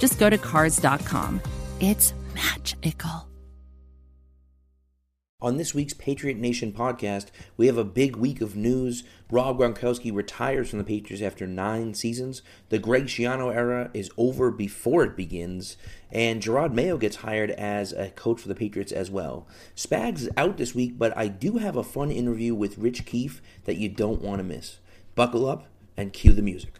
just go to Cars.com. It's magical. On this week's Patriot Nation podcast, we have a big week of news. Rob Gronkowski retires from the Patriots after nine seasons. The Greg Schiano era is over before it begins. And Jerod Mayo gets hired as a coach for the Patriots as well. Spags is out this week, but I do have a fun interview with Rich Keefe that you don't want to miss. Buckle up and cue the music.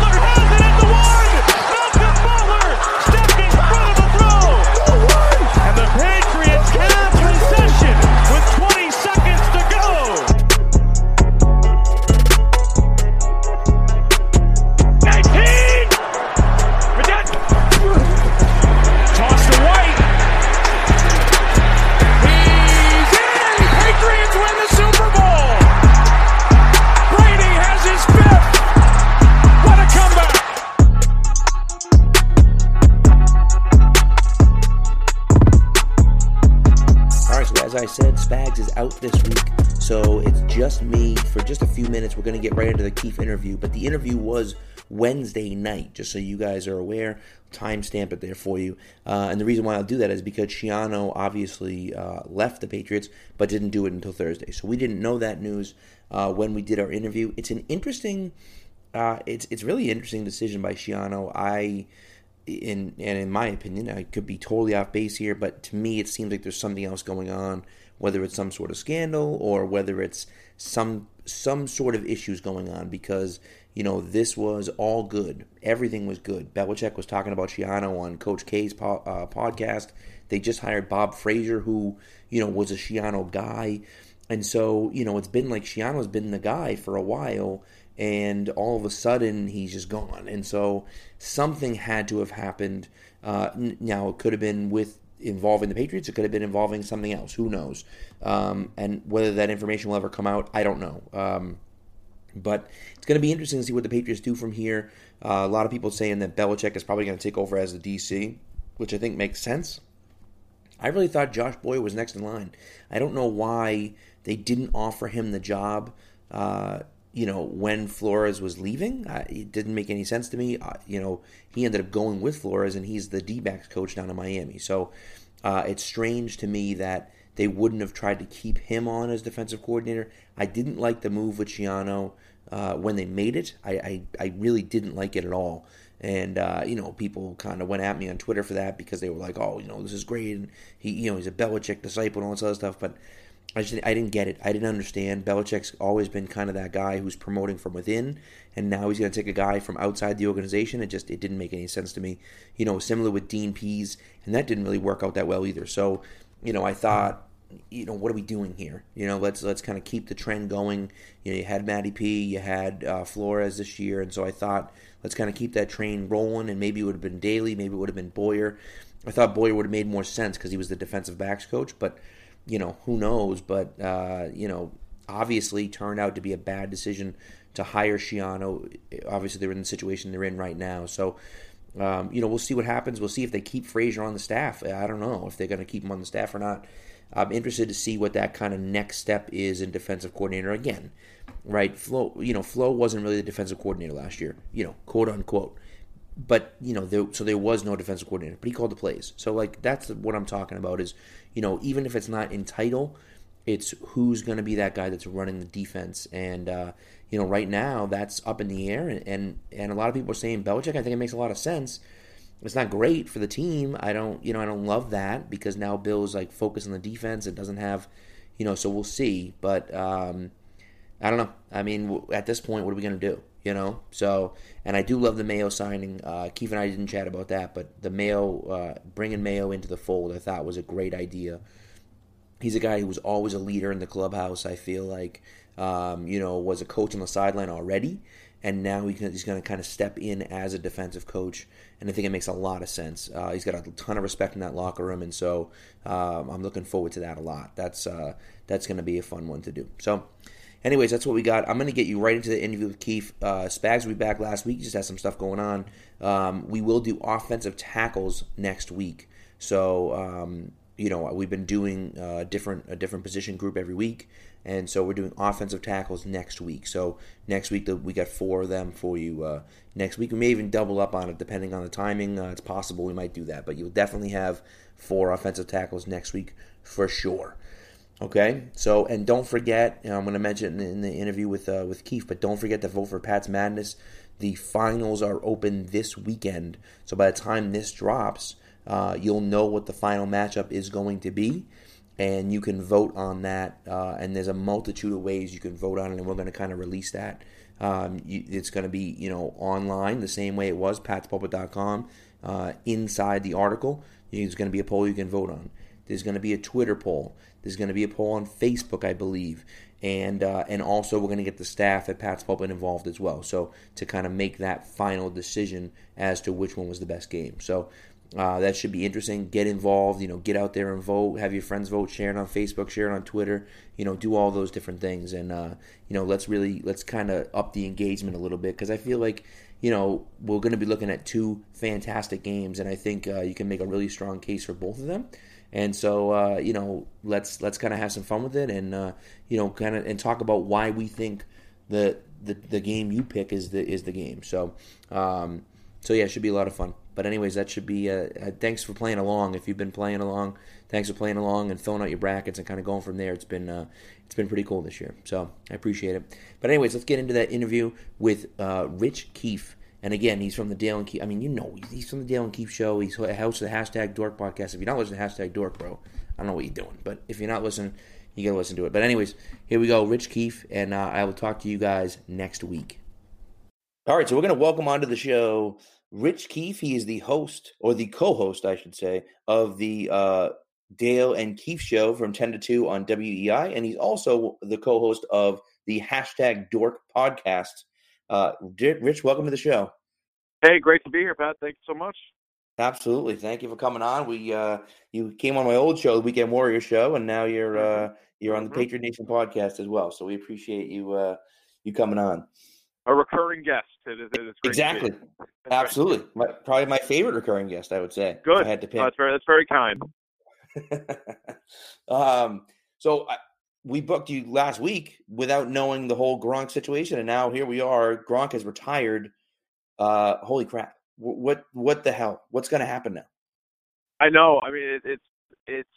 Minutes. We're going to get right into the Keefe interview, but the interview was Wednesday night, just so you guys are aware. Timestamp it there for you. Uh, and the reason why I'll do that is because Schiano obviously uh, left the Patriots, but didn't do it until Thursday. So we didn't know that news uh, when we did our interview. It's an interesting, uh, it's it's really interesting decision by Schiano. I in and in my opinion, I could be totally off base here, but to me, it seems like there's something else going on. Whether it's some sort of scandal or whether it's some some sort of issues going on, because you know this was all good, everything was good. Belichick was talking about Schiano on Coach K's po- uh, podcast. They just hired Bob Frazier, who you know was a Schiano guy, and so you know it's been like Schiano's been the guy for a while and all of a sudden he's just gone. And so something had to have happened. Uh, now it could have been with involving the Patriots. It could have been involving something else. Who knows? Um, and whether that information will ever come out, I don't know. Um, but it's going to be interesting to see what the Patriots do from here. Uh, a lot of people saying that Belichick is probably going to take over as the DC, which I think makes sense. I really thought Josh Boyer was next in line. I don't know why they didn't offer him the job. Uh, you know, when Flores was leaving, it didn't make any sense to me. Uh, you know, he ended up going with Flores, and he's the D-backs coach down in Miami. So uh, it's strange to me that they wouldn't have tried to keep him on as defensive coordinator. I didn't like the move with Schiano uh, when they made it. I, I, I really didn't like it at all. And uh, you know, people kind of went at me on Twitter for that because they were like, "Oh, you know, this is great," and he, you know, he's a Belichick disciple and all this other stuff. But I just I didn't get it. I didn't understand. Belichick's always been kind of that guy who's promoting from within, and now he's going to take a guy from outside the organization. It just it didn't make any sense to me. You know, similar with Dean Pees, and that didn't really work out that well either. So, you know, I thought, you know, what are we doing here? You know, let's let's kind of keep the trend going. You know, you had Matty P, you had uh, Flores this year, and so I thought let's kind of keep that train rolling. And maybe it would have been Daly, maybe it would have been Boyer. I thought Boyer would have made more sense because he was the defensive backs coach, but you know, who knows? But, uh, you know, obviously turned out to be a bad decision to hire Schiano. Obviously, they're in the situation they're in right now. So, um, you know, we'll see what happens. We'll see if they keep Frazier on the staff. I don't know if they're going to keep him on the staff or not. I'm interested to see what that kind of next step is in defensive coordinator again. Right, Flo. You know, Flo wasn't really the defensive coordinator last year. You know, quote unquote. But you know, there, so there was no defensive coordinator, but he called the plays. So like that's what I'm talking about. Is you know, even if it's not in title, it's who's going to be that guy that's running the defense. And uh, you know, right now that's up in the air. And, and and a lot of people are saying Belichick. I think it makes a lot of sense. It's not great for the team. I don't, you know, I don't love that because now Bill's like focused on the defense. It doesn't have, you know, so we'll see. But um, I don't know. I mean, at this point, what are we going to do? you know. So, and I do love the Mayo signing. Uh, Keefe and I didn't chat about that, but the Mayo uh, bringing Mayo into the fold, I thought was a great idea. He's a guy who was always a leader in the clubhouse. I feel like, um, you know, was a coach on the sideline already, and now he can, he's going to kind of step in as a defensive coach, and I think it makes a lot of sense. Uh, he's got a ton of respect in that locker room, and so um, I'm looking forward to that a lot. That's uh, that's going to be a fun one to do. So anyways, that's what we got. I'm going to get you right into the interview with Keefe. Uh, Spags will be back last week. He just had some stuff going on. Um, we will do offensive tackles next week. So, um, you know, we've been doing uh, different a different position group every week, and so we're doing offensive tackles next week. So next week we got four of them for you. Uh, next week we may even double up on it depending on the timing. Uh, it's possible we might do that, but you'll definitely have four offensive tackles next week for sure. Okay, so and don't forget, you know, I'm going to mention in the interview with uh, with Keefe, but don't forget to vote for Pat's Madness. The finals are open this weekend, so by the time this drops, uh, you'll know what the final matchup is going to be, and you can vote on that. Uh, and there's a multitude of ways you can vote on it, and we're going to kind of release that. Um, you, it's going to be you know online the same way it was patspulpit.com. Uh, inside the article, there's going to be a poll you can vote on. There's going to be a Twitter poll. There's going to be a poll on Facebook, I believe, and uh, and also we're going to get the staff at Pat's Pulpit involved as well. So to kind of make that final decision as to which one was the best game. So uh, that should be interesting. Get involved. You know, get out there and vote. Have your friends vote. Share it on Facebook. Share it on Twitter. You know, do all those different things. And uh, you know, let's really let's kind of up the engagement a little bit because I feel like you know we're going to be looking at two fantastic games, and I think uh, you can make a really strong case for both of them. And so, uh, you know, let's let's kind of have some fun with it, and uh, you know, kind of and talk about why we think the, the the game you pick is the is the game. So, um, so yeah, it should be a lot of fun. But anyways, that should be. Uh, uh, thanks for playing along. If you've been playing along, thanks for playing along and filling out your brackets and kind of going from there. It's been uh, it's been pretty cool this year. So I appreciate it. But anyways, let's get into that interview with uh, Rich Keefe. And again, he's from the Dale and Keefe. I mean, you know, he's from the Dale and Keefe show. He's a host of the hashtag Dork podcast. If you're not listening to hashtag Dork, bro, I don't know what you're doing. But if you're not listening, you gotta listen to it. But anyways, here we go, Rich Keefe, and uh, I will talk to you guys next week. All right, so we're gonna welcome onto the show Rich Keefe. He is the host, or the co-host, I should say, of the uh, Dale and Keefe show from 10 to 2 on WEEI, and he's also the co-host of the hashtag Dork podcast. Uh, Rich, welcome to the show. Hey, great to be here, Pat. Thanks so much. Absolutely, thank you for coming on. We uh, you came on my old show, the Weekend Warrior show, and now you're uh, you're on the mm-hmm. Patriot Nation podcast as well. So we appreciate you uh, you coming on. A recurring guest. It is, it is exactly, absolutely. My, probably my favorite recurring guest, I would say. Good. I had to pick. Oh, that's very that's very kind. um, so I, we booked you last week without knowing the whole Gronk situation, and now here we are. Gronk has retired. Uh, holy crap! What what the hell? What's going to happen now? I know. I mean, it, it's it's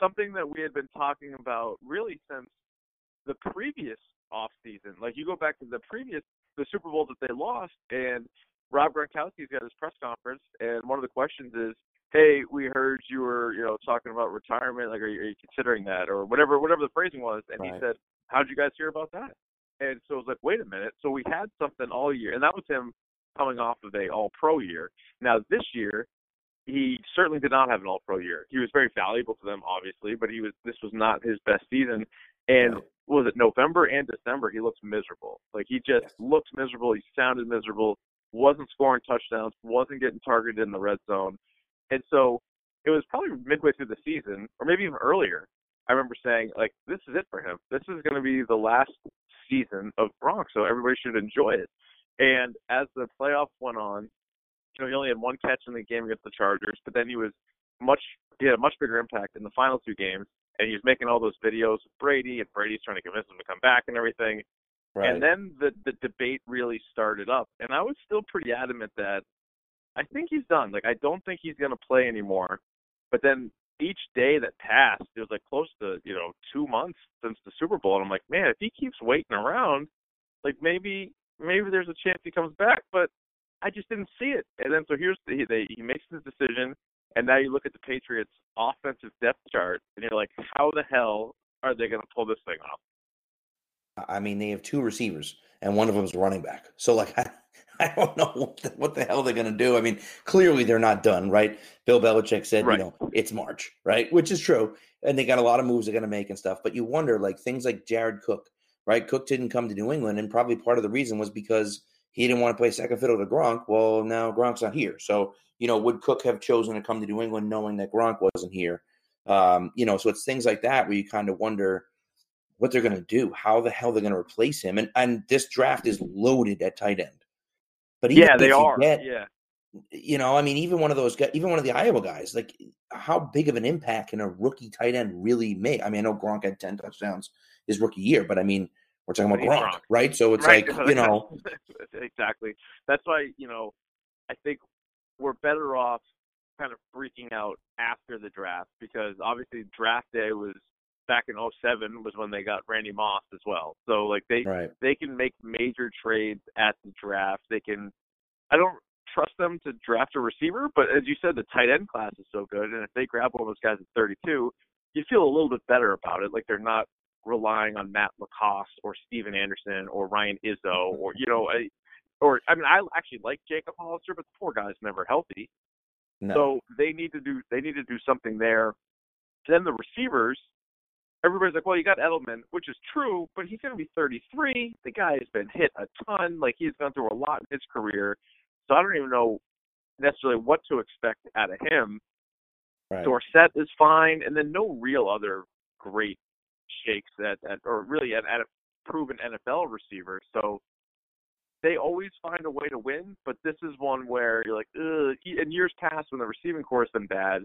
something that we had been talking about really since the previous off season. Like you go back to the previous the Super Bowl that they lost, and Rob Gronkowski's got his press conference, and one of the questions is, hey, we heard you were, you know, talking about retirement. Like, are you, are you considering that, or whatever, whatever the phrasing was? And right. he said, how'd you guys hear about that? And so it was like, wait a minute. So we had something all year, and that was him coming off of a All Pro year. Now this year, he certainly did not have an All Pro year. He was very valuable to them, obviously, but he was this was not his best season. And was it November and December? He looks miserable. Like he just yes. looks miserable. He sounded miserable. Wasn't scoring touchdowns. Wasn't getting targeted in the red zone. And so it was probably midway through the season, or maybe even earlier. I remember saying, like, this is it for him. This is going to be the last season of Gronk, so everybody should enjoy it. And as the playoffs went on, you know, he only had one catch in the game against the Chargers, but then he was much he had a much bigger impact in the final two games, and he was making all those videos with Brady, and Brady's trying to convince him to come back and everything. Right. And then the the debate really started up, and I was still pretty adamant that I think he's done. Like I don't think he's going to play anymore. But then each day that passed, it was like close to you know two months since the Super Bowl, and I'm like, man, if he keeps waiting around, like maybe maybe there's a chance he comes back. But I just didn't see it. And then so here's the they, he makes his decision, and now you look at the Patriots' offensive depth chart, and you're like, how the hell are they going to pull this thing off? I mean, they have two receivers and one of them is running back. So like I, I don't know what the, what the hell they're going to do. I mean, clearly they're not done, right? Bill Belichick said, right. you know, it's March, right? Which is true, and they got a lot of moves they're going to make and stuff. But you wonder, like things like Jared Cook, right? Cook didn't come to New England, and probably part of the reason was because he didn't want to play second fiddle to Gronk. Well, now Gronk's not here, so you know, would Cook have chosen to come to New England knowing that Gronk wasn't here? Um, you know, so it's things like that where you kind of wonder what they're going to do, how the hell they're going to replace him, and and this draft is loaded at tight end. But yeah, they are. Get, yeah, you know, I mean, even one of those guys, even one of the Iowa guys, like how big of an impact can a rookie tight end really make? I mean, I know Gronk had ten touchdowns his rookie year, but I mean, we're talking about Gronk, Gronk, right? So it's right. like you know, exactly. That's why you know, I think we're better off kind of freaking out after the draft because obviously draft day was back in 07 was when they got Randy Moss as well. So like they right. they can make major trades at the draft. They can I don't trust them to draft a receiver, but as you said the tight end class is so good and if they grab one of those guys at 32, you feel a little bit better about it like they're not relying on Matt LaCosse or Stephen Anderson or Ryan Izzo or you know a, or I mean I actually like Jacob Hollister but the poor guy's never healthy. No. So they need to do they need to do something there. Then the receivers everybody's like, well, you got Edelman, which is true, but he's going to be 33. The guy has been hit a ton. Like he's gone through a lot in his career. So I don't even know necessarily what to expect out of him. Right. Dorsett is fine, and then no real other great shakes at, at or really at, at a proven NFL receiver. So they always find a way to win, but this is one where you're like, Ugh. in years past when the receiving corps has been bad,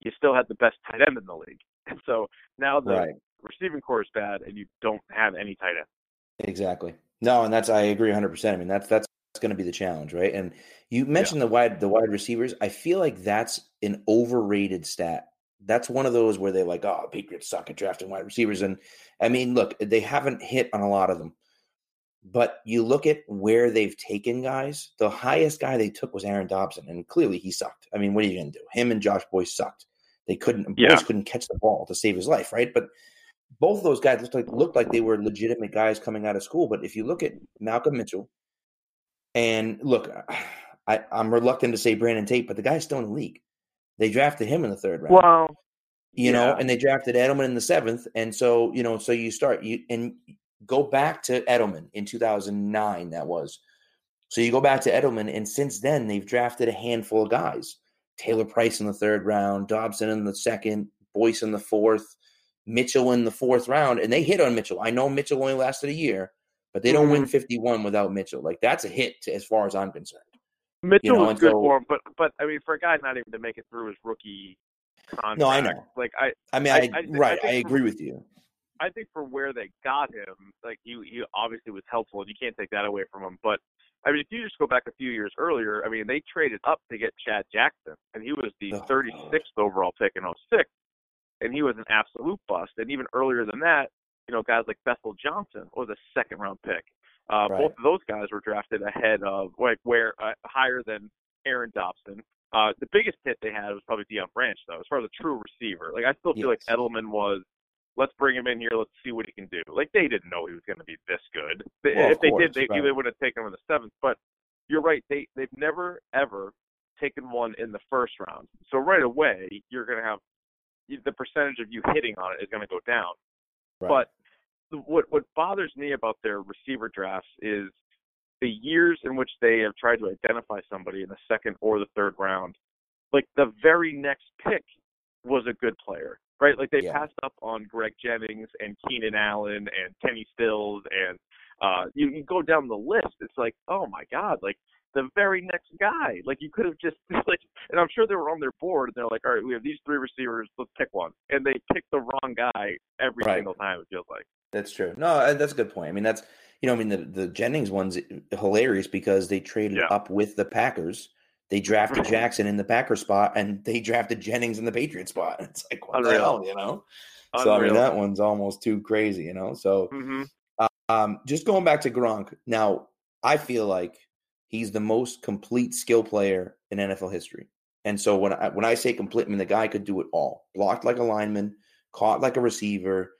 you still had the best tight end in the league. And so now the right. receiving corps is bad, and you don't have any tight end. Exactly. No, and that's I agree 100. percent I mean, that's that's going to be the challenge, right? And you mentioned yeah. the wide the wide receivers. I feel like that's an overrated stat. That's one of those where they're like, "Oh, Patriots suck at drafting wide receivers," and I mean, look, they haven't hit on a lot of them. But you look at where they've taken guys. The highest guy they took was Aaron Dobson, and clearly he sucked. I mean, what are you going to do? Him and Josh Boyce sucked. They couldn't. Yeah. Boyce couldn't catch the ball to save his life, right? But both of those guys looked like looked like they were legitimate guys coming out of school. But if you look at Malcolm Mitchell, and look, I, I'm reluctant to say Brandon Tate, but the guy's still in the league. They drafted him in the third round. Wow. you yeah. know, and they drafted Edelman in the seventh, and so you know, so you start you and go back to Edelman in 2009. That was so you go back to Edelman, and since then they've drafted a handful of guys. Taylor Price in the third round, Dobson in the second, Boyce in the fourth, Mitchell in the fourth round, and they hit on Mitchell. I know Mitchell only lasted a year, but they don't mm-hmm. win 51 without Mitchell. Like that's a hit to, as far as I'm concerned. Mitchell you know, was good so, for him, but but I mean, for a guy not even to make it through his rookie contract. No, I know. Like I, I mean, I, I, I right, I, agree with you. I think for where they got him, like he, he obviously was helpful, and you can't take that away from him. But I mean, if you just go back a few years earlier, I mean, they traded up to get Chad Jackson, and he was the 36th overall pick in 06, and he was an absolute bust. And even earlier than that, you know, guys like Bethel Johnson was a second round pick. Uh, right. Both of those guys were drafted ahead of, like, where uh, higher than Aaron Dobson. Uh, the biggest hit they had was probably Deion Branch, though, as far as a true receiver. Like, I still feel yes. like Edelman was let's bring him in here. Let's see what he can do. Like they didn't know he was going to be this good. Well, if they course, did, they, right. they would have taken him in the seventh. But you're right. They they've never ever taken one in the first round. So right away, you're going to have the percentage of you hitting on it is going to go down. Right. But what what bothers me about their receiver drafts is the years in which they have tried to identify somebody in the second or the third round. Like the very next pick was a good player right? Like they yeah. passed up on Greg Jennings and Keenan Allen and Kenny Stills and uh you, you go down the list. It's like, oh my God, like the very next guy. Like you could have just like and I'm sure they were on their board and they're like, All right, we have these three receivers, let's pick one. And they pick the wrong guy every right. single time it feels like. That's true. No, that's a good point. I mean that's you know, I mean the, the Jennings one's hilarious because they traded yeah. up with the Packers they drafted Jackson in the Packer spot, and they drafted Jennings in the Patriot spot. It's like what Unreal. the hell, you know? Unreal. So I mean, that one's almost too crazy, you know. So, mm-hmm. um, just going back to Gronk. Now, I feel like he's the most complete skill player in NFL history. And so when I when I say complete, I mean the guy could do it all. Blocked like a lineman, caught like a receiver,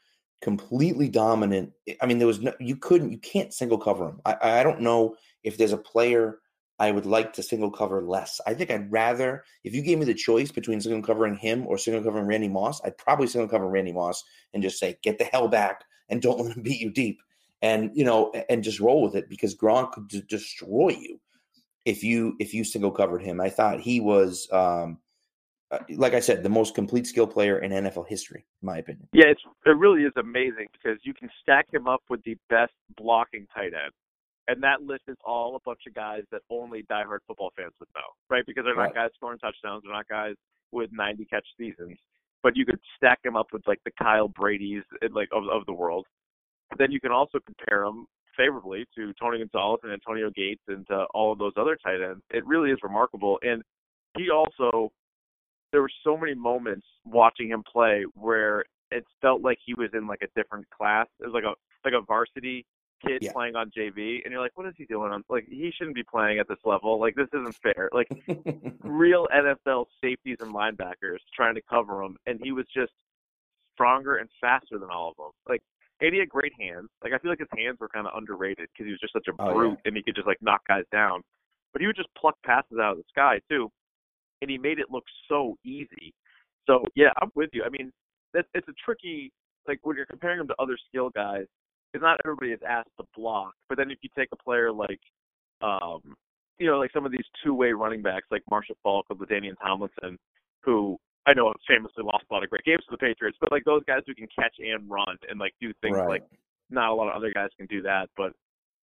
completely dominant. I mean, there was no you couldn't you can't single cover him. I I don't know if there's a player I would like to single cover less. I think I'd rather if you gave me the choice between single covering him or single covering Randy Moss, I'd probably single cover Randy Moss and just say get the hell back and don't let him beat you deep and you know and just roll with it because Gronk could d- destroy you if you if you single covered him. I thought he was um uh, like I said, the most complete skill player in NFL history, in my opinion. Yeah, it's it really is amazing because you can stack him up with the best blocking tight end, and that list is all a bunch of guys that only diehard football fans would know, right? Because they're not Right. guys scoring touchdowns, they're not guys with 90 catch seasons, but you could stack him up with like the Kyle Brady's eh, like of of the world. Then you can also compare him favorably to Tony Gonzalez and Antonio Gates and to all of those other tight ends. It really is remarkable, and he also there were so many moments watching him play where it felt like he was in like a different class. It was like a like a varsity kid Yeah. playing on JV, and you're like, what is he doing? on Like he shouldn't be playing at this level. Like this isn't fair. Like real NFL safeties and linebackers trying to cover him, and he was just stronger and faster than all of them. Like, and he had great hands. Like I feel like his hands were kind of underrated because he was just such a Oh, yeah. brute, and he could just like knock guys down. But he would just pluck passes out of the sky too, and he made it look so easy. So yeah, I'm with you. I mean, it's a tricky like when you're comparing him to other skill guys. Because not everybody is asked to block, but then if you take a player like, um, you know, like some of these two-way running backs like Marshall Faulk or LaDainian Tomlinson, who I know have famously lost a lot of great games for the Patriots, but like those guys who can catch and run and like do things Right. like not a lot of other guys can do that. But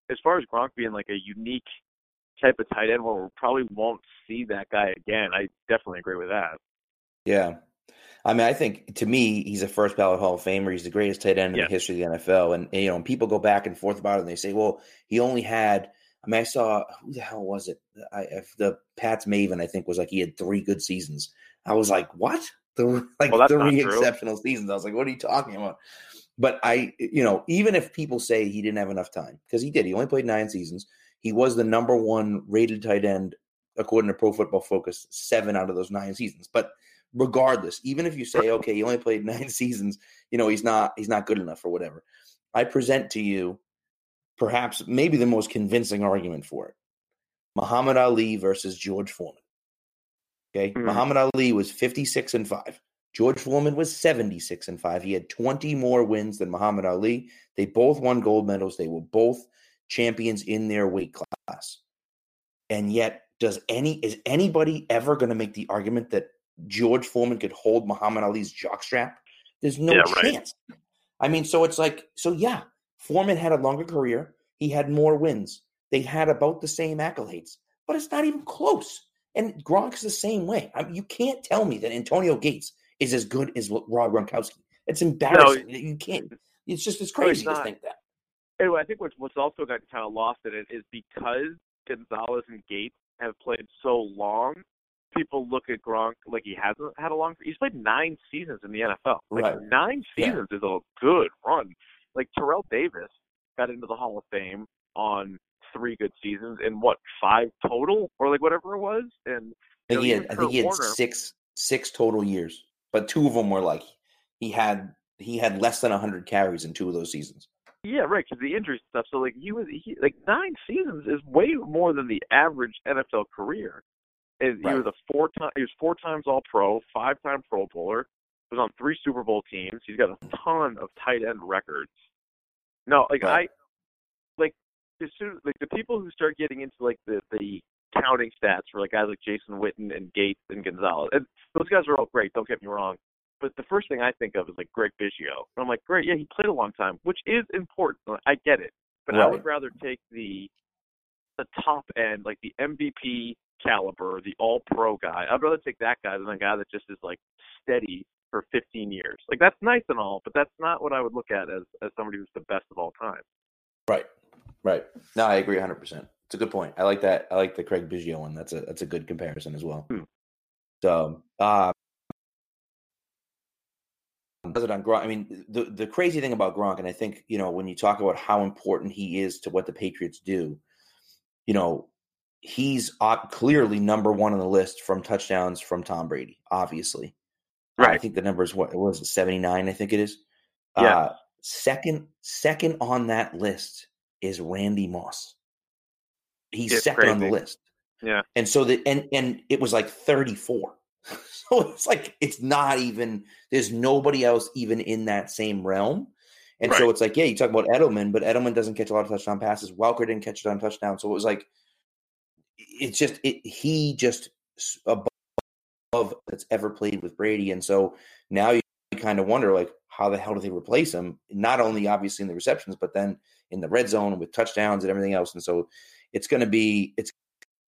as far as Gronk being like a unique type of tight end, where we probably won't see that guy again, I definitely agree with that. Yeah. I mean, I think to me, he's a first ballot Hall of Famer. He's the greatest tight end in Yeah. the history of the NFL. And, and, you know, and people go back and forth about it and they say, well, he only had, I mean, I saw, who the hell was it? I, if the Pat's Maven, I think, was like he had three good seasons. I was like, what? The, like Well, three exceptional seasons. I was like, what are you talking about? But I, you know, even if people say he didn't have enough time, because he did, he only played nine seasons. He was the number one rated tight end according to Pro Football Focus, seven out of those nine seasons. But regardless, even if you say, okay, he only played nine seasons, you know, he's not he's not good enough or whatever. I present to you perhaps maybe the most convincing argument for it. Muhammad Ali versus George Foreman. Okay. Mhm. Muhammad Ali was 56 and 5. George Foreman was 76 and 5. He had 20 more wins than Muhammad Ali. They both won gold medals. They were both champions in their weight class. And yet, does any is anybody ever going to make the argument that George Foreman could hold Muhammad Ali's jockstrap? There's no Yeah, right. chance. I mean, so it's like, so yeah, Foreman had a longer career. He had more wins. They had about the same accolades, but it's not even close. And Gronk's the same way. I mean, you can't tell me that Antonio Gates is as good as Rob Gronkowski. It's embarrassing. you can't. It's just it's No, he's crazy to think that. Anyway, I think what's what's also got kind of lost in it is because Gonzalez and Gates have played so long. People look at Gronk like he hasn't had a long. He's played nine seasons in the NFL. Like Right. nine Yeah. seasons is a good run. Like Terrell Davis got into the Hall of Fame on three good seasons in what five total or like whatever it was. And I think know, he had, I think he had Warner- six six total years, but two of them were like he had he had less than hundred carries in two of those seasons. Yeah, right. Because the injury stuff. So like he was he, like nine seasons is way more than the average NFL career. And Right. He was a four time. He was four times All Pro, five time Pro Bowler. Was on three Super Bowl teams. He's got a mm. ton of tight end records. No, like Right. I, like as soon like the people who start getting into like the the counting stats for like guys like Jason Witten and Gates and Gonzalez, and those guys are all great. Don't get me wrong. But the first thing I think of is like Greg Biggio. And I'm like, great, yeah, he played a long time, which is important. I get it. But I would rather take the the top end, like the MVP caliber, the all pro guy. I'd rather take that guy than a guy that just is like steady for 15 years. Like that's nice and all, but that's not what I would look at as as somebody who's the best of all time. Right, right. No, I agree hundred percent. It's a good point. I like that. I like the Craig Biggio one. That's a that's a good comparison as well. Hmm. So, uh, does it on Gronk? I mean, the the crazy thing about Gronk, and I think you know when you talk about how important he is to what the Patriots do, you know, he's uh, clearly number one on the list from touchdowns from Tom Brady. Obviously, Right. I think the number is what was it seventy nine. I think it is. Yeah. Uh, second second on that list is Randy Moss. He's It's second on the list. Yeah. And so the and and it was like 34. so it's like it's not even there's nobody else even in that same realm. And so it's like, yeah, you talk about Edelman, but Edelman doesn't catch a lot of touchdown passes. Welker didn't catch a ton of touchdowns. So it was like it's just it he just s- above that's ever played with Brady. And so now you kind of wonder like how the hell do they replace him? Not only obviously in the receptions, but then in the red zone with touchdowns and everything else. And so it's going to be it's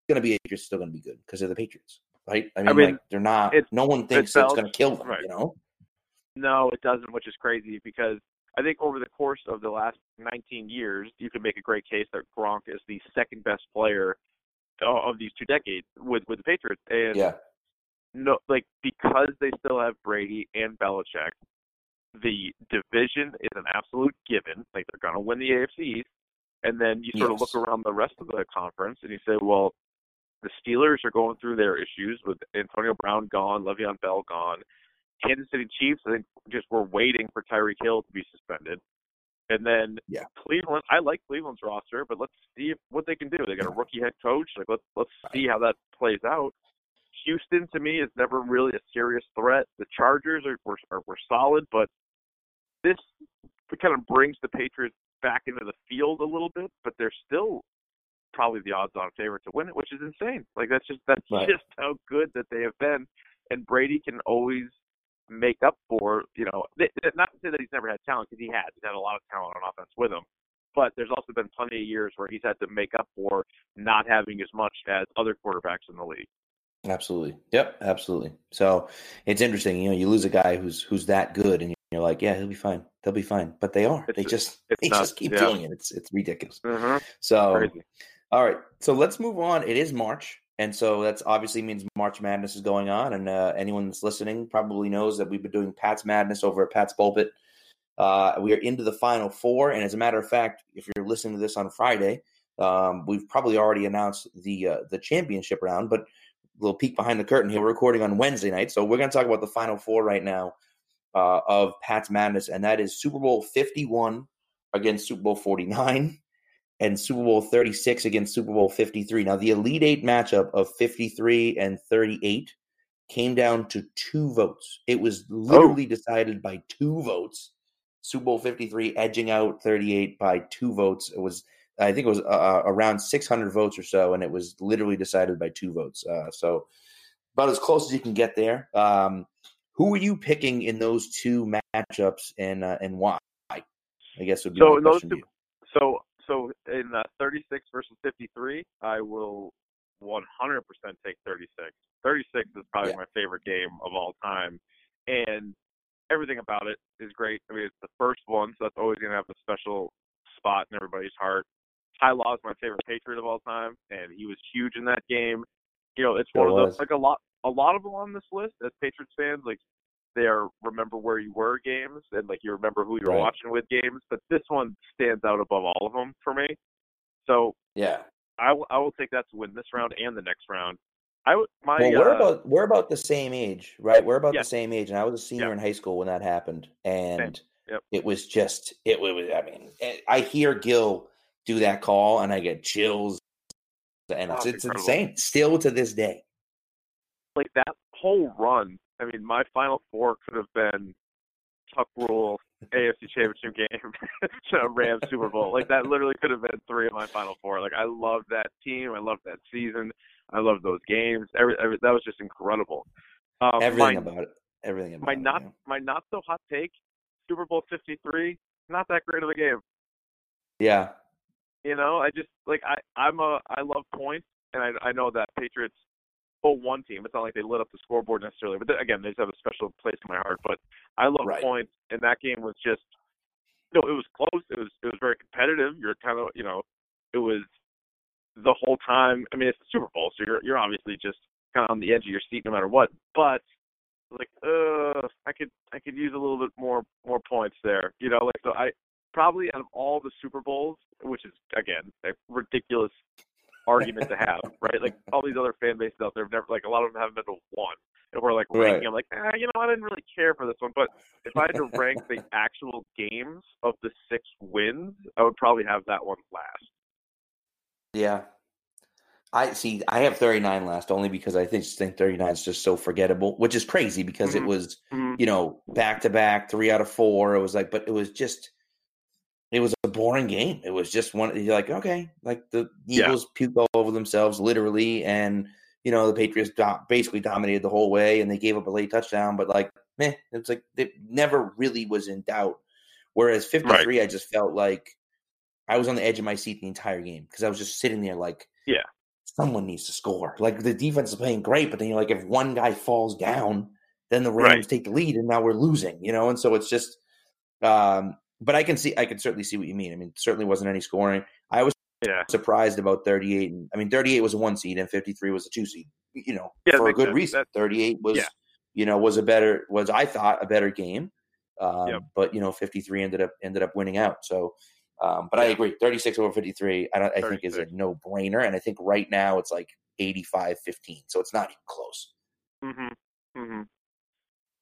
going to be Patriots still going to be good because they're the Patriots, right? I mean, mean, like they're not. no one thinks it's it's going to kill them. right. You know? No, it doesn't, which is crazy because I think over the course of the last 19 years, you can make a great case that Gronk is the second best player of these two decades with with the Patriots. And Yeah. no, like because they still have Brady and Belichick, the division is an absolute given. Like they're gonna win the AFC East, and then you sort of look around the rest of the conference and you say, well, the Steelers are going through their issues with Antonio Brown gone, Le'Veon Bell gone. Kansas City Chiefs, I think, just were waiting for Tyreek Hill to be suspended. And then Yeah. Cleveland, I like Cleveland's roster, but let's see if, what they can do. They got a rookie head coach. Like let's let's see how that plays out. Houston to me is never really a serious threat. The Chargers are were, are, were solid, but this kind of brings the Patriots back into the field a little bit. But they're still probably the odds-on favorite to win it, which is insane. Like that's just that's Right. just how good that they have been, and Brady can always make up for you know not to say that he's never had talent because he has he's had a lot of talent on offense with him but there's also been plenty of years where he's had to make up for not having as much as other quarterbacks in the league Absolutely. Yep. Absolutely. So it's interesting. You know, you lose a guy who's who's that good, and you're like, yeah, he'll be fine. They'll be fine. But they are. It's- they just they nuts, just keep yeah. doing it. It's it's ridiculous. mm-hmm. So crazy All right, so let's move on. It is March, and so that's obviously means March Madness is going on. And uh, anyone that's listening probably knows that we've been doing Pat's Madness over at Pat's Pulpit. Uh, we are into the final four, and as a matter of fact, if you're listening to this on Friday, um, we've probably already announced the uh, the championship round. But a little peek behind the curtain here, we're recording on Wednesday night, so we're going to talk about the final four right now uh, of Pat's Madness, and that is Super Bowl 51 against Super Bowl 49 and Super Bowl 36 against Super Bowl 53. Now, the Elite Eight matchup of 53 and 38 came down to two votes. It was literally decided by two votes. Super Bowl 53 edging out 38 by two votes. It was, I think it was uh, around 600 votes or so, and it was literally decided by two votes. Uh, so, about as close as you can get there. Um, who are you picking in those two matchups, and uh, and why? I guess would be So those two- so so in uh, 36 versus 53 i will 100% take 36 36 is probably Yeah. my favorite game of all time and everything about it is great i mean it's the first one so that's always going to have a special spot in everybody's heart Ty Law is my favorite Patriot of all time, and he was huge in that game. You know, it's one of those like a lot a lot of them on this list as Patriots fans, like they are remember where you were games and like you remember who you were Right. watching with games, but this one stands out above all of them for me. So Yeah. I will take that to win this round and the next round. I would my Well, we're uh, about we're about the same age, right? We're about Yeah. the same age, and I was a senior Yeah. in high school when that happened, and Yep. it was just it was. I mean, eh, I hear Gil do that call, and I get chills, and Oh, it's, it's it's incredible. insane still to this day. like that whole run. I mean, my final four could have been Tuck Rule, AFC Championship game, to Rams Super Bowl. Like that literally could have been three of my final four. Like I love that team. I love that season. I love those games. Every, every that was just incredible. Um, Everything my, about it. Everything about my it. not yeah. my not so hot take. Super Bowl fifty three. Not that great of a game. Yeah. You know, I just like I I'm a I love points, and I I know that Patriots full one team. It's not like they lit up the scoreboard necessarily, but they- again, they just have a special place in my heart. But I love Right. points, and that game was just no, it was close. It was it was very competitive. You're kind of you know, it was the whole time. I mean, it's the Super Bowl, so you're you're obviously just kind of on the edge of your seat no matter what. But like, uh, I could I could use a little bit more more points there. You know, like so I probably out of all the Super Bowls, which is again a ridiculous argument to have, right? Like all these other fan bases out there have never like a lot of them haven't been to one. And we're like ranking. Right. I'm like, ah, you know, I didn't really care for this one. But if I had to rank the actual games of the six wins, I would probably have that one last. Yeah. I see. I have 39 last only because I think, think 39 is just so forgettable, which is crazy because Mhm. it was, Mhm. you know, back to back, three out of four. It was like, but it was just, it was a boring game. It was just one. You're like, okay, like the Yeah. Eagles puked all over themselves, literally, and you know the Patriots do- basically dominated the whole way, and they gave up a late touchdown, but like, meh, it's like it never really was in doubt. Whereas 53, I just felt like I was on the edge of my seat the entire game because I was just sitting there like, Yeah. someone needs to score. Like the defense is playing great, but then you're like, if one guy falls down, then the Rams Right. take the lead, and now we're losing, you know. And so it's just, um, but I can see, I can certainly see what you mean. I mean, certainly wasn't any scoring. I was Yeah. surprised about 38. And, I mean, 38 was a one seed, and 53 was a two seed. You know, Yeah, for a good sense. reason. That- 38 was, Yeah. you know, was a better, was I thought a better game. Um, Yep. But you know, 53 ended up ended up winning out. So, um, but I agree, 36 over 53. I don't, I think is a no brainer, and I think right now it's like 85 15. So it's not even close. Mhm. Mhm.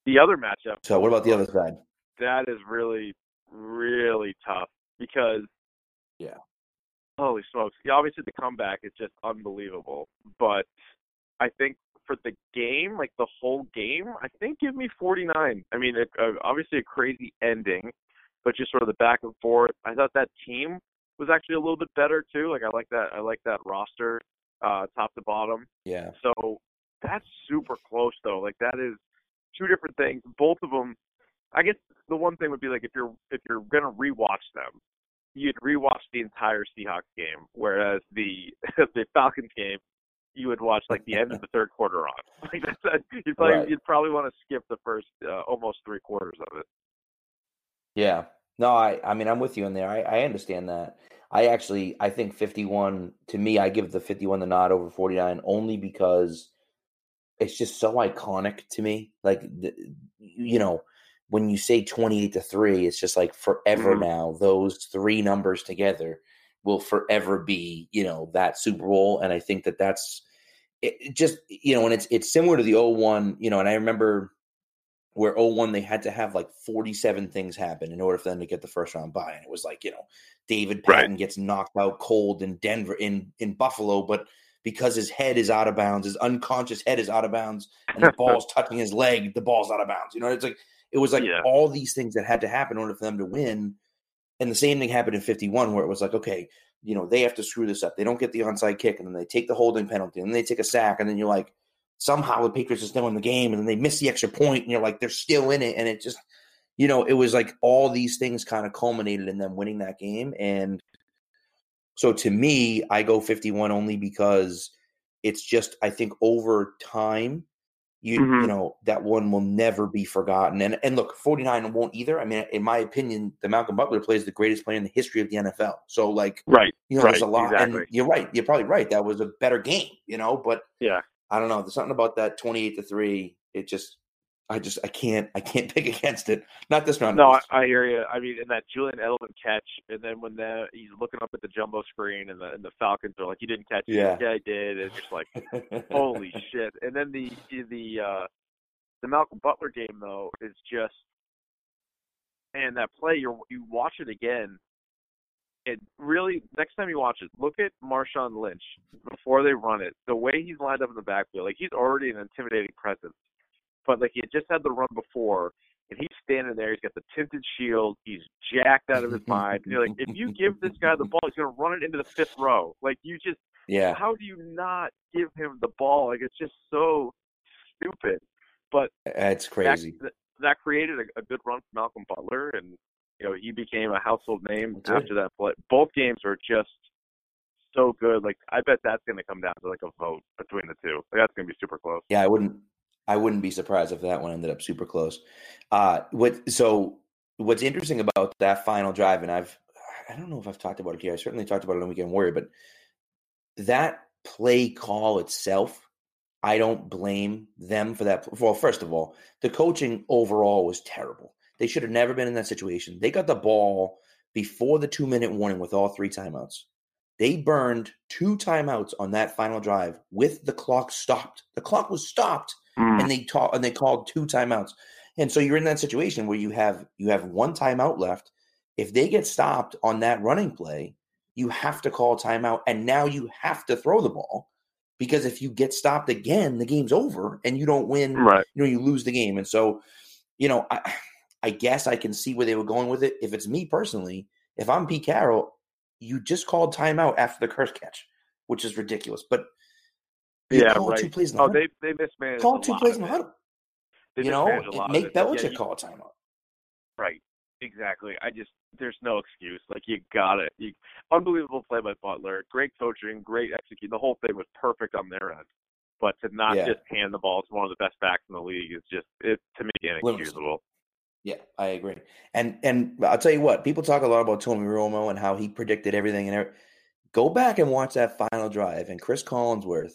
The other matchup. So what about the other side? That is really, really tough because. Yeah. Holy smokes! Yeah, obviously the comeback is just unbelievable, but I think for the game, like the whole game, I think give me 49. I mean, it, uh, obviously a crazy ending, but just sort of the back and forth. I thought that team was actually a little bit better too. Like I like that. I like that roster, uh, top to bottom. Yeah. So that's super close though. Like that is two different things. Both of them. I guess the one thing would be like if you're if you're gonna rewatch them, you'd rewatch the entire Seahawks game, whereas the the Falcons game, you would watch like the end of the third quarter on. Like that's you'd probably Right. you'd probably want to skip the first uh, almost three quarters of it. Yeah. No, I I mean I'm with you in there. I, I understand that. I actually I think 51 to me I give the 51 the nod over 49 only because it's just so iconic to me. Like the, you know, when you say 28 to 3, it's just like forever Mhm. now those three numbers together will forever be, you know, that Super Bowl and I think that that's it, just you know, and it's it's similar to the 01, you know, and I remember where 01 they had to have like 47 things happen in order for them to get the first round bye and it was like you know david Right. patten gets knocked out cold in denver in in buffalo but because his head is out of bounds his unconscious head is out of bounds and the ball's touching his leg the ball's out of bounds you know it's like it was like Yeah. all these things that had to happen in order for them to win and the same thing happened in 51 where it was like okay you know they have to screw this up they don't get the onside kick and then they take the holding penalty and then they take a sack and then you're like somehow the Patriots are still in the game and then they miss the extra point and you're like they're still in it and it just you know it was like all these things kind of culminated in them winning that game and so to me I go 51 only because it's just I think over time you you Mhm. know that one will never be forgotten and and look 49 won't either I mean in my opinion the Malcolm Butler plays the greatest player in the history of the NFL so like Right. you know Right, there's a lot exactly. and you're right you're probably right that was a better game you know but Yeah. I don't know. There's something about that 28 to 3. It just I just I can't I can't pick against it. Not this round. No, I. I hear you. I mean, in that Julian Edelman catch, and then when the, he's looking up at the jumbo screen, and the and the Falcons are like, "You didn't catch it." Yeah. yeah, I did. And it's just like, holy shit! And then the the uh the Malcolm Butler game though is just, and that play you you watch it again. It really next time you watch it, look at Marshawn Lynch before they run it. The way he's lined up in the backfield, like he's already an intimidating presence. But like he had just had the run before, and he's standing there. He's got the tinted shield. He's jacked out of his mind. And you're like, if you give this guy the ball, he's gonna run it into the fifth row. Like you just yeah. how do you not give him the ball? Like it's just so stupid. But It's that, crazy. that, that created a, a good run for Malcolm Butler, and you know he became a household name That's after that play. Both games are just so good. Like I bet that's going to come down to like a vote between the two. Like that's going to be super close. Yeah, I wouldn't I wouldn't be surprised if that one ended up super close. Uh what so what's interesting about that final drive and I've I don't know if I've talked about it here. I certainly talked about it on Weekend Warrior, but that play call itself I don't blame them for that. Well, first of all, the coaching overall was terrible. They should have never been in that situation. They got the ball before the two minute warning with all three timeouts. They burned two timeouts on that final drive with the clock stopped. The clock was stopped mm. and they talk and they called two timeouts. And so you're in that situation where you have you have one timeout left. If they get stopped on that running play, you have to call timeout, and now you have to throw the ball because if you get stopped again, the game's over and you don't win. Right. You know, you lose the game. And so, you know, I, I guess I can see where they were going with it. If it's me personally, if I'm Pete Carroll, you just called timeout after the Kearse catch, which is ridiculous. But yeah, right. Two plays in the oh, they they mismanaged. Call two plays in the huddle. you know, make Belichick yeah, call a timeout. Right. Exactly. I just there's no excuse. Like you got it. You, unbelievable play by Butler. Great coaching. Great execute. The whole thing was perfect on their end. But to not yeah. just hand the ball to one of the best backs in the league is just it to me inexcusable. Yeah, I agree. And and I'll tell you what, people talk a lot about Tony Romo and how he predicted everything and everything. Go back and watch that final drive, and Chris Collinsworth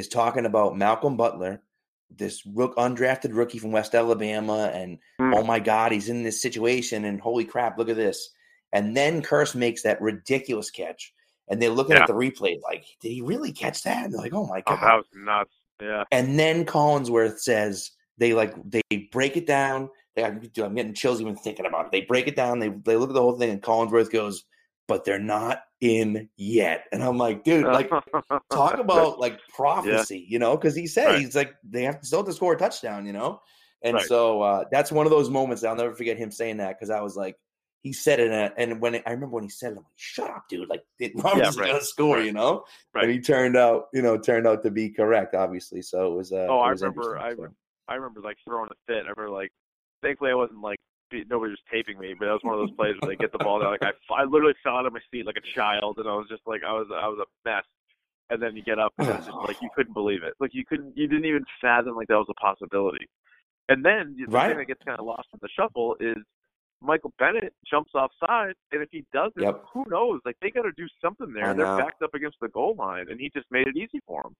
is talking about Malcolm Butler, this rook, undrafted rookie from West Alabama, and mm. oh my God, he's in this situation, and holy crap, look at this. And then Kearse makes that ridiculous catch, and they're looking yeah. at the replay like, did he really catch that? And they're like, oh my God, oh, that was nuts. Yeah. And then Collinsworth says they like they break it down I'm getting chills even thinking about it. They break it down. They they look at the whole thing, and Collinsworth goes, "But they're not in yet." And I'm like, dude, like talk about like prophecy, yeah. you know? Because he said right. he's like they have to still have to score a touchdown, you know. And right. so uh, that's one of those moments I'll never forget him saying that because I was like, he said it, and, and when it, I remember when he said it, I'm like, "Shut up, dude!" Like, it, Robert's yeah, right. gonna score, right. you know. Right. And he turned out, you know, turned out to be correct, obviously. So it was. Uh, oh, it I remember. I, so. I remember like throwing a fit. I remember like thankfully I wasn't like nobody was taping me, but that was one of those plays where they get the ball down. Like I, I literally fell out of my seat like a child, and I was just like I was I was a mess. And then you get up, and it's just like you couldn't believe it. Like you couldn't, you didn't even fathom like that was a possibility. And then the right. thing that gets kind of lost in the shuffle is Michael Bennett jumps offside, and if he doesn't, yep. who knows? Like they got to do something there. They're backed up against the goal line, and he just made it easy for him.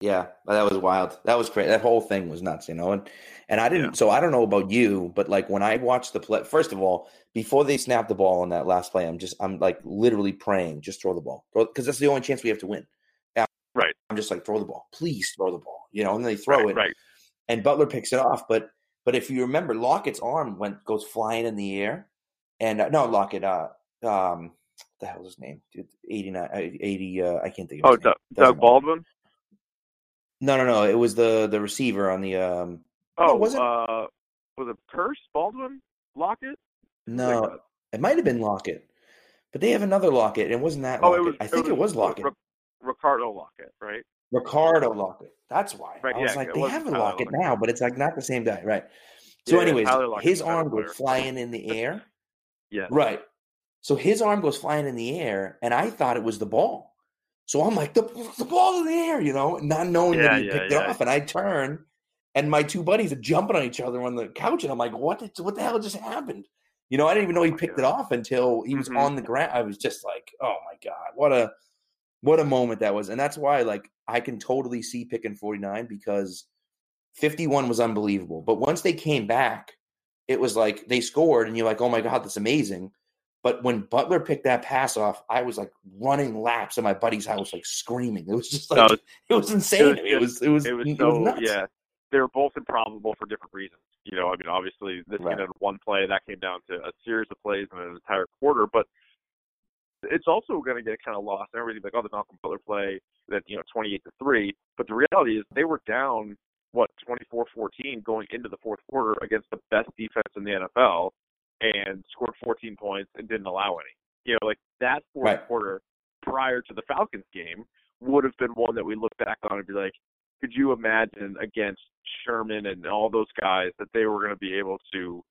Yeah, that was wild. That was great. That whole thing was nuts, you know. And and I didn't. Yeah. So I don't know about you, but like when I watched the play, first of all, before they snapped the ball on that last play, I'm just I'm like literally praying, just throw the ball, because that's the only chance we have to win. Yeah, right. I'm just like throw the ball, please throw the ball, you know. And they throw right, it, right. And Butler picks it off, but but if you remember, Lockett's arm went goes flying in the air, and uh, no Lockett, uh, um, the hell's his name? Dude, 89, uh, 80, uh, I can't think of. Oh, Doug, Doug Baldwin. No, no, no. It was the the receiver on the. um Oh, was it? Uh, was it Kearse Baldwin Lockett? No, like it might have been Lockett, but they have another Lockett. It wasn't that. Oh, Lockett. it was. I think it was, it was Lockett. R- Ricardo Lockett, right? Ricardo Lockett. That's why. Right, I was yeah, like, they have a Lockett now, but it's like not the same guy, right? So, yeah, anyways, his arm goes flying in the air. yeah. Right. So his arm goes flying in the air, and I thought it was the ball. So I'm like, the, the ball's in the air, you know, not knowing yeah, that he yeah, picked yeah. it off. And I turn, and my two buddies are jumping on each other on the couch, and I'm like, what? Did, what the hell just happened? You know, I didn't even know he oh picked it off until he was mm-hmm. on the ground. I was just like, oh my god, what a what a moment that was, and that's why like I can totally see picking 49 because 51 was unbelievable, but once they came back, it was like they scored, and you're like, oh my god, that's amazing. But when Butler picked that pass off, I was like running laps in my buddy's house, like screaming. It was just like no, it was insane. It was it was it was, it was, so, nuts. yeah. They were both improbable for different reasons. You know, I mean, obviously this right. down one play, that came down to a series of plays in an entire quarter. But it's also going to get kind of lost. Everything like, oh, the Malcolm Butler play that you know, twenty-eight to three. But the reality is, they were down what 24-14 going into the fourth quarter against the best defense in the NFL and scored 14 points and didn't allow any. You know, like that fourth right. quarter prior to the Falcons game would have been one that we look back on and be like, could you imagine against Sherman and all those guys that they were going to be able to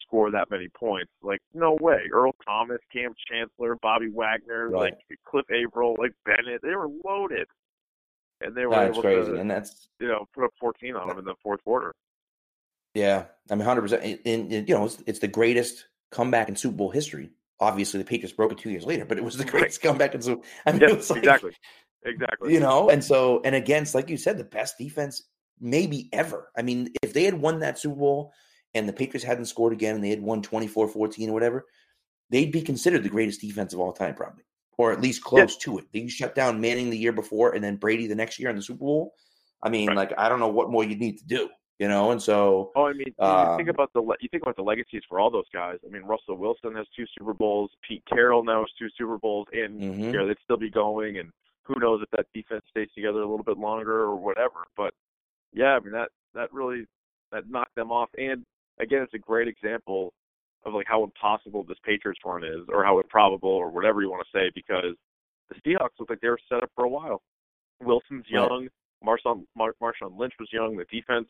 score that many points? Like, no way. Earl Thomas, Kam Chancellor, Bobby Wagner, right. like Cliff Avril, like Bennett, they were loaded. And they were that's able crazy. to, and that's you know, put up 14 on them in the fourth quarter. Yeah, I mean, hundred percent. And you know, it's, it's, the greatest comeback in Super Bowl history. Obviously, the Patriots broke it two years later, but it was the greatest right. comeback in Super. I mean, it was like, exactly, exactly. You know, and so and against, like you said, the best defense maybe ever. I mean, if they had won that Super Bowl and the Patriots hadn't scored again and they had won 24-14 or whatever, they'd be considered the greatest defense of all time, probably, or at least close yeah. to it. They shut down Manning the year before and then Brady the next year in the Super Bowl. I mean, Right. like I don't know what more you need to do, you know. And so, Oh, I mean, you Um, think about the you think about the legacies for all those guys. I mean, Russell Wilson has two Super Bowls. Pete Carroll now has two Super Bowls, and mhm. you know they'd still be going. And who knows if that defense stays together a little bit longer or whatever. But yeah, I mean that that really that knocked them off. And again, it's a great example of like how impossible this Patriots run is, or how improbable, or whatever you want to say, because the Seahawks look like they were set up for a while. Wilson's Right. young. Marshawn Mar- Marshawn Lynch was young. The defense,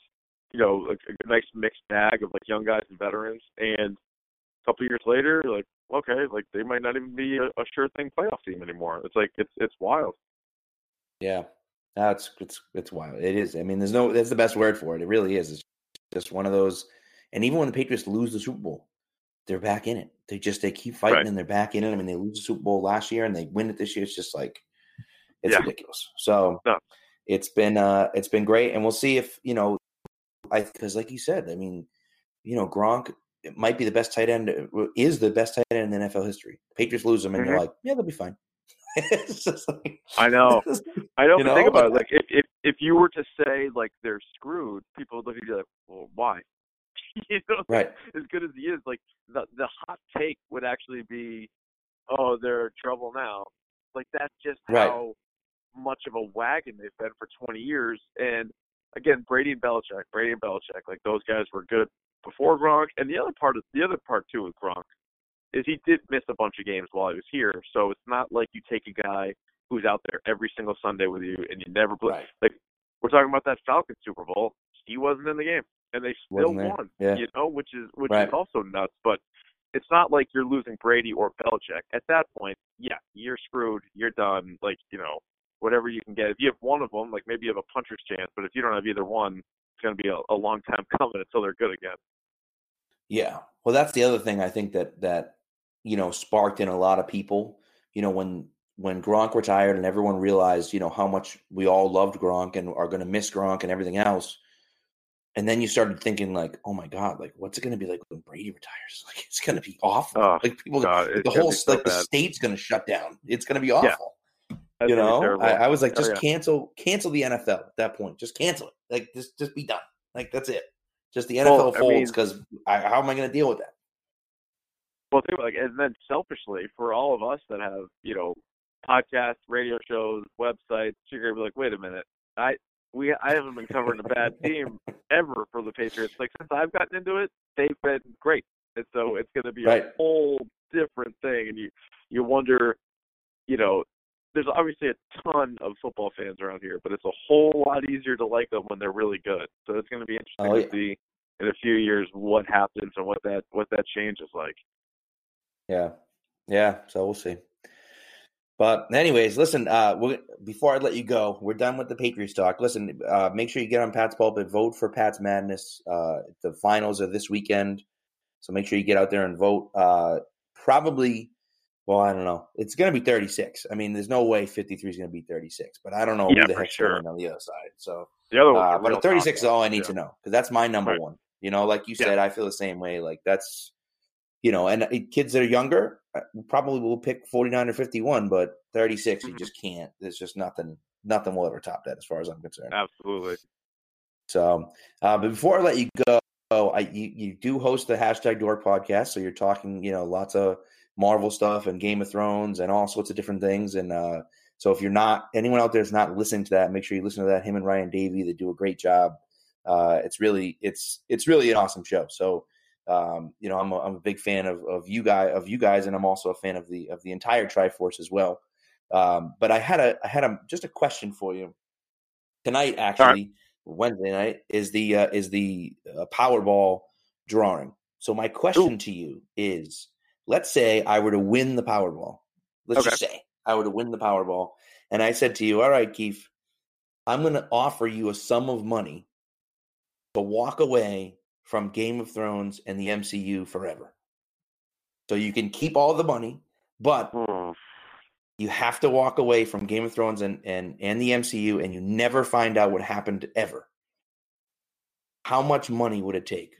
you know, a, a nice mixed bag of like young guys and veterans. And a couple years later, like, okay, like they might not even be a, a sure thing playoff team anymore. It's like it's it's wild. yeah, that's it's it's wild. It is. I mean, there's no. That's the best word for it. It really is. It's just one of those. And even when the Patriots lose the Super Bowl, they're back in it. They just they keep fighting Right. and they're back in it. I mean, they lose the Super Bowl last year and they win it this year. It's just like it's Yeah. ridiculous. So No. it's been uh it's been great, and we'll see if you know. I because like you said, I mean, you know, Gronk might be the best tight end is the best tight end in NFL history. Patriots lose him, and you're Mhm. like, yeah, they'll be fine. like I know. I know. But know, think about it. like- Like if if if you were to say like they're screwed, people would look at you like, well, why? you know, right. as good as he is, like the the hot take would actually be, oh, they're in trouble now. Like that's just Right. how much of a wagon they've been for 20 years. And again, Brady and Belichick, Brady and Belichick, like those guys were good before Gronk. And the other part of the other part too with Gronk is he did miss a bunch of games while he was here. So it's not like you take a guy who's out there every single Sunday with you and you never play. Right. Like we're talking about that Falcons Super Bowl. He wasn't in the game, and they still won. Yeah. You know, which is which Right. is also nuts. But it's not like you're losing Brady or Belichick. At that point, yeah, you're screwed. You're done. Like you know, whatever you can get. If you have one of them, like maybe you have a puncher's chance. But if you don't have either one, it's going to be a, a long time coming until they're good again. Yeah. Well, that's the other thing I think that that you know sparked in a lot of people. You know, when when Gronk retired and everyone realized, you know, how much we all loved Gronk and are going to miss Gronk and everything else. And then you started thinking like, oh my god, like what's it going to be like when Brady retires? Like it's going to be awful. Oh, like people, God, like, the whole so like the state's going to shut down. It's going to be awful. That's you know. I, I was like, Oh, just yeah. cancel, cancel the NFL at that point. Just cancel it. Like, just, just be done. Like, that's it. Just the NFL Well, I folds mean- because how am I going to deal with that? Well, think like, and then selfishly, for all of us that have, you know, podcasts, radio shows, websites, you're gonna be like, wait a minute, I we I haven't been covering a bad team ever for the Patriots. Like since I've gotten into it, they've been great, and so it's gonna be Right. a whole different thing. And you you wonder, you know, there's obviously a ton of football fans around here, but it's a whole lot easier to like them when they're really good. So it's gonna be interesting Oh, to yeah. see in a few years what happens and what that what that change is like. Yeah, yeah. So we'll see. But anyways, listen. Uh, we before I let you go, we're done with the Patriots talk. Listen, uh, make sure you get on Pats Pulpit, vote for Pats Madness. Uh, the finals are this weekend, so make sure you get out there and vote. Uh, probably, well, I don't know. It's going to be 36. I mean, there's no way 53 is going to be 36, but I don't know Yeah, who the heck's sure. going on the other side. So, The other one, uh, but a 36 is all I need Yeah. to know because that's my number Right. one. You know, like you Yeah. said, I feel the same way. Like that's, you know, and uh, kids that are younger uh, probably will pick 49 or 51, but 36 you Mhm. just can't. There's just nothing, nothing will ever top that as far as I'm concerned. Absolutely. So, uh, but before I let you go, I you, you do host the hashtag Dork podcast, so you're talking, you know, lots of Marvel stuff and Game of Thrones and all sorts of different things. And uh, so, if you're not anyone out there is not listening to that, make sure you listen to that. Him and Ryan Davey, they do a great job. Uh, it's really it's it's really an awesome show. So, um, you know, I'm a, I'm a big fan of of you guys of you guys, and I'm also a fan of the of the entire Triforce as well. Um, but I had a I had a just a question for you tonight. Actually, Wednesday night is the uh, is the uh, Powerball drawing. So my question to you is: Let's say I were to win the Powerball. Let's Okay. just say I were to win the Powerball, and I said to you, "All right, Keefe, I'm going to offer you a sum of money to walk away from Game of Thrones and the MCU forever. So you can keep all the money, but Hmm. you have to walk away from Game of Thrones and, and, and the MCU, and you never find out what happened ever. How much money would it take?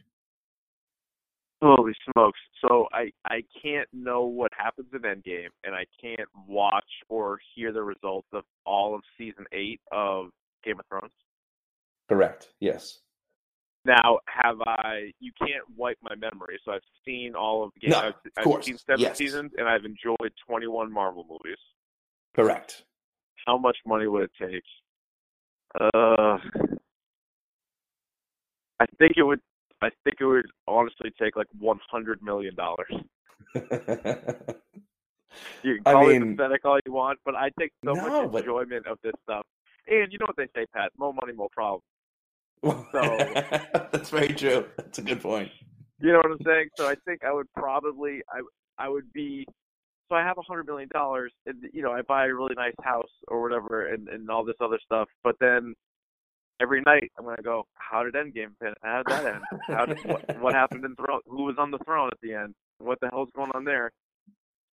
Holy smokes! So I I can't know what happens in Endgame, and I can't watch or hear the results of all of season eight of Game of Thrones. Correct. Yes. Now, have I? You can't wipe my memory, so I've seen all of the games. No, I've, of I've course. seen seven Yes. seasons, and I've enjoyed 21 Marvel movies. Correct. How much money would it take? Uh, I think it would. I think it would honestly take like 100 million dollars. You can I call it mean- pathetic all you want, but I take so No, much but- enjoyment of this stuff. And you know what they say, Pat? More money, more problem. That's very true. That's a good point. You know what I'm saying? So I think I would probably I I would be so I have a hundred million dollars and you know, I buy a really nice house or whatever and, and all this other stuff, but then every night I'm gonna go, How did Endgame fin how did that end? How did what, what happened in throne who was on the throne at the end? What the hell's going on there?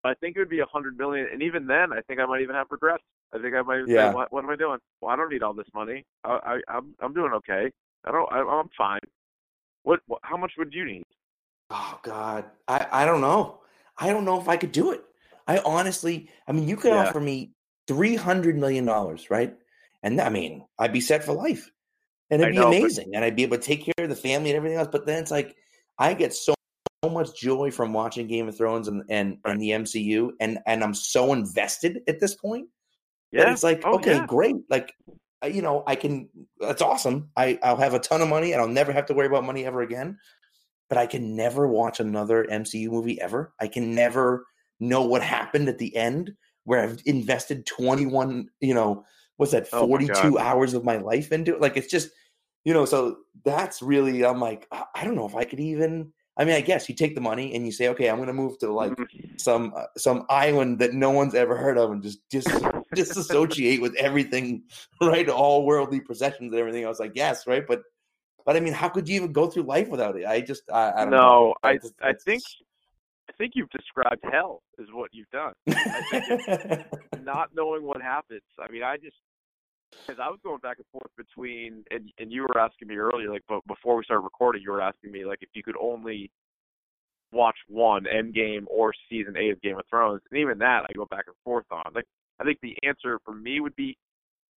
I think it would be a hundred million and even then I think I might even have regrets. I think I might Yeah. say, what, what am I doing? Well, I don't need all this money. I, I I'm I'm doing okay. I don't I, I'm fine. What, what how much would you need? Oh God, I I don't know. I don't know if I could do it. I honestly, I mean, you could Yeah. offer me three hundred million dollars, right? And I mean, I'd be set for life, and it'd I be know, but- amazing, and I'd be able to take care of the family and everything else. But then it's like, I get so, so much joy from watching Game of Thrones and and, Right. and the MCU, and and I'm so invested at this point. Yeah. it's like Oh, okay yeah. great like you know i can that's awesome i i'll have a ton of money and i'll never have to worry about money ever again but i can never watch another mcu movie ever i can never know what happened at the end where i've invested 21 you know what's that Oh, 42 God. hours of my life into it like it's just you know so that's really i'm like i I don't know if i could even i mean i guess you take the money and you say okay i'm going to move to like Mhm. some uh, some island that no one's ever heard of and just dis- disassociate with everything right all worldly possessions and everything else i guess right but but i mean how could you even go through life without it i just i, I don't know no, I It's- I think I think you've described hell is what you've done. Not knowing what happens. I mean, I just because I was going back and forth between and and you were asking me earlier, like, but before we started recording, you were asking me like if you could only watch one Endgame or season eight of Game of Thrones, and even that I go back and forth on. Like, I think the answer for me would be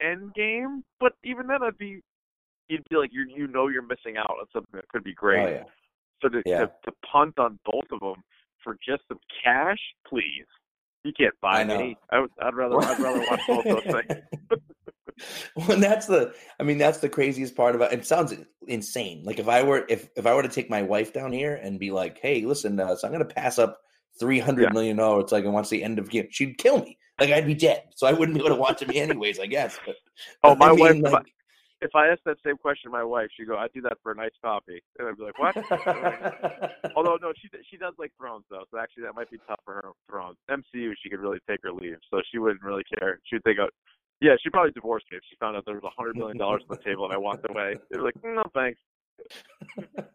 Endgame, but even then, I'd be you'd be like you you know you're missing out on something that could be great. oh yeah So to, Yeah. to to punt on both of them for just some cash, please. You can't buy I me. I would, I'd rather I'd rather watch both those things. well, and that's the. I mean, that's the craziest part about. It sounds insane. Like if I were if if I were to take my wife down here and be like, "Hey, listen, uh, so I'm going to pass up three hundred Yeah. million dollars, like I watch the end of game," she'd kill me. Like I'd be dead, so I wouldn't be able to watch it anyways. I guess. But, Oh, I my wife. mean, if, I, if I asked that same question to my wife, she'd go, I'd do that for a nice coffee," and I'd be like, "What?" Although no, she she does like Thrones though, so actually that might be tough for her. Thrones MCU, she could really take her leave, so she wouldn't really care. She'd think, oh, yeah, she'd probably divorced me if she found out there was a hundred million dollars on the table and I walked away. It was like, no thanks.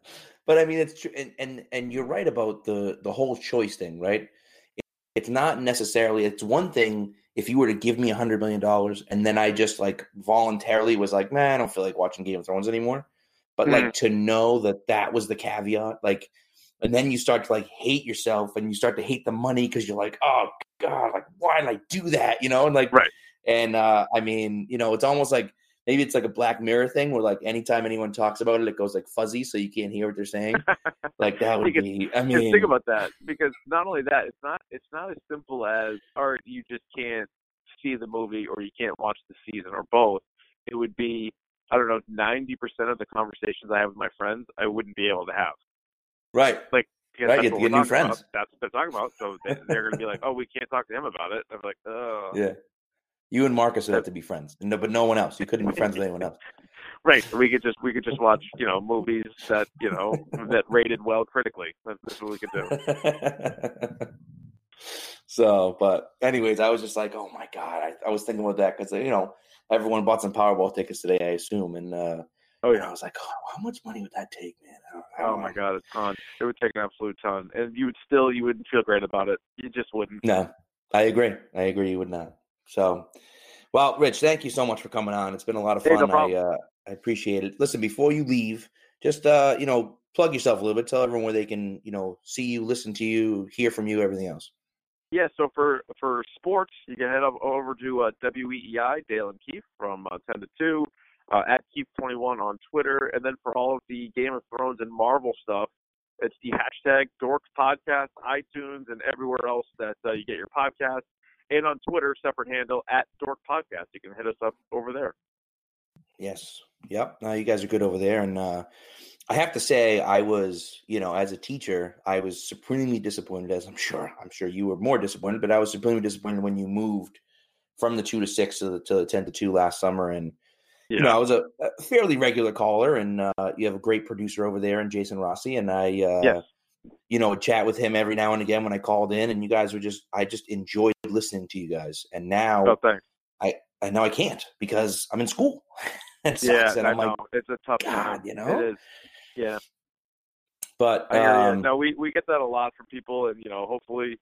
but I mean, it's true, and, and and you're right about the the whole choice thing, right? It's not necessarily. It's one thing if you were to give me a hundred million dollars, and then I just like voluntarily was like, man, I don't feel like watching Game of Thrones anymore. But like hmm. to know that that was the caveat, like, and then you start to like hate yourself, and you start to hate the money because you're like, oh god, like why did I do that? You know, and like, Right. And uh I mean, you know, it's almost like maybe it's like a Black Mirror thing where like anytime anyone talks about it, it goes like fuzzy, so you can't hear what they're saying. like that would can- be. I Just mean, think about that because not only that, it's not it's not as simple as or you just can't see the movie or you can't watch the season or both. It would be I don't know ninety percent of the conversations I have with my friends I wouldn't be able to have. right? Because Right, have what to we're get new talking about. friends. That's what they're talking about. So they, they're going to be like, "Oh, we can't talk to him about it." I'm like, "Oh, Yeah. You and Marcus would have to be friends, no, but no one else. You couldn't be friends with anyone else. right." We could just we could just watch you know movies that you know that rated well critically. That's, that's what we could do. so, but anyways, I was just like, oh my god, I, I was thinking about that because you know everyone bought some Powerball tickets today, I assume, and uh, Oh and I was like, oh, how much money would that take, man? I don't- I Oh don't my know. god, a ton. It would take an absolute ton, and you would still you wouldn't feel great about it. You just wouldn't. No, I agree. I agree. You would not. So, well, Rich, thank you so much for coming on. It's been a lot of Hey, no fun. I uh, I appreciate it. Listen, before you leave, just uh, you know, plug yourself a little bit. Tell everyone where they can, you know, see you, listen to you, hear from you, everything else. Yeah, so for for sports, you can head up over to uh, WEEI Dale and Keefe from uh, ten to two. uh, at Keefe21 on Twitter. And then for all of the Game of Thrones and Marvel stuff, it's the hashtag Dork Podcast, iTunes, and everywhere else that uh, you get your podcast. And on Twitter, separate handle at Dork Podcast. You can hit us up over there. Yes. Yep. Now you guys are good over there, and uh, I have to say, I was, you know, as a teacher, I was supremely disappointed. As I'm sure, I'm sure you were more disappointed, but I was supremely disappointed when you moved from the two to six to the, to the ten to two last summer, and yeah. you know, I was a, a fairly regular caller, and uh, you have a great producer over there, and Jason Rossi, and I, uh, yes. You know, chat with him every now and again when I called in, and you guys were just, I just enjoyed listening to you guys, and now, oh, thanks. I, I know I can't because I'm in school. it sucks. yeah, I know. Like, it's a tough God, time. You know, it is. Yeah. But um, no, we we get that a lot from people, and you know, hopefully,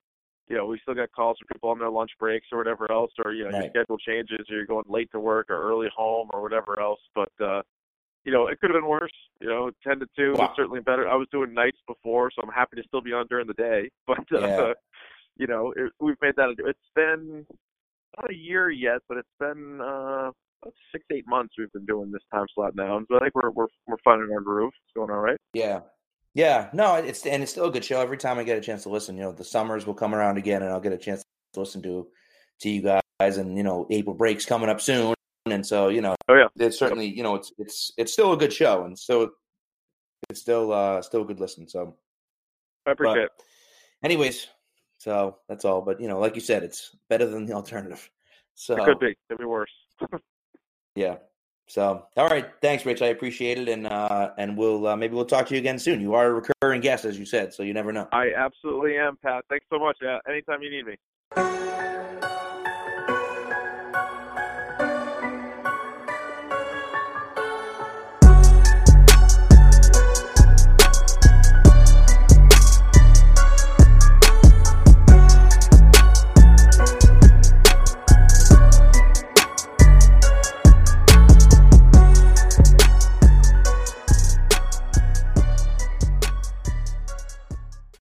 you know, we still get calls from people on their lunch breaks or whatever else, or you know, right. your schedule changes, or you're going late to work or early home or whatever else. But uh, you know, it could have been worse. You know, ten to two wow. was certainly better. I was doing nights before, so I'm happy to still be on during the day. But uh, yeah. you know, it, we've made that. It's been not a year yet, but it's been uh six eight months we've been doing this time slot now, and so I think we're we're we're finding our groove. It's going all right. Yeah, yeah. No, it's and it's still a good show. Every time I get a chance to listen, you know, the summers will come around again, and I'll get a chance to listen to to you guys. And you know, April breaks coming up soon, and so you know, oh yeah, it's certainly you know, it's it's it's still a good show, and so it's still uh still a good listen. So I appreciate but, it. Anyways, so that's all. But you know, like you said, it's better than the alternative. So it could be. It could be worse. Yeah. So, all right, thanks, Rich. I appreciate it, and uh, and we'll uh, maybe we'll talk to you again soon. You are a recurring guest, as you said, so you never know. I absolutely am, Pat. Thanks so much. Yeah, anytime you need me.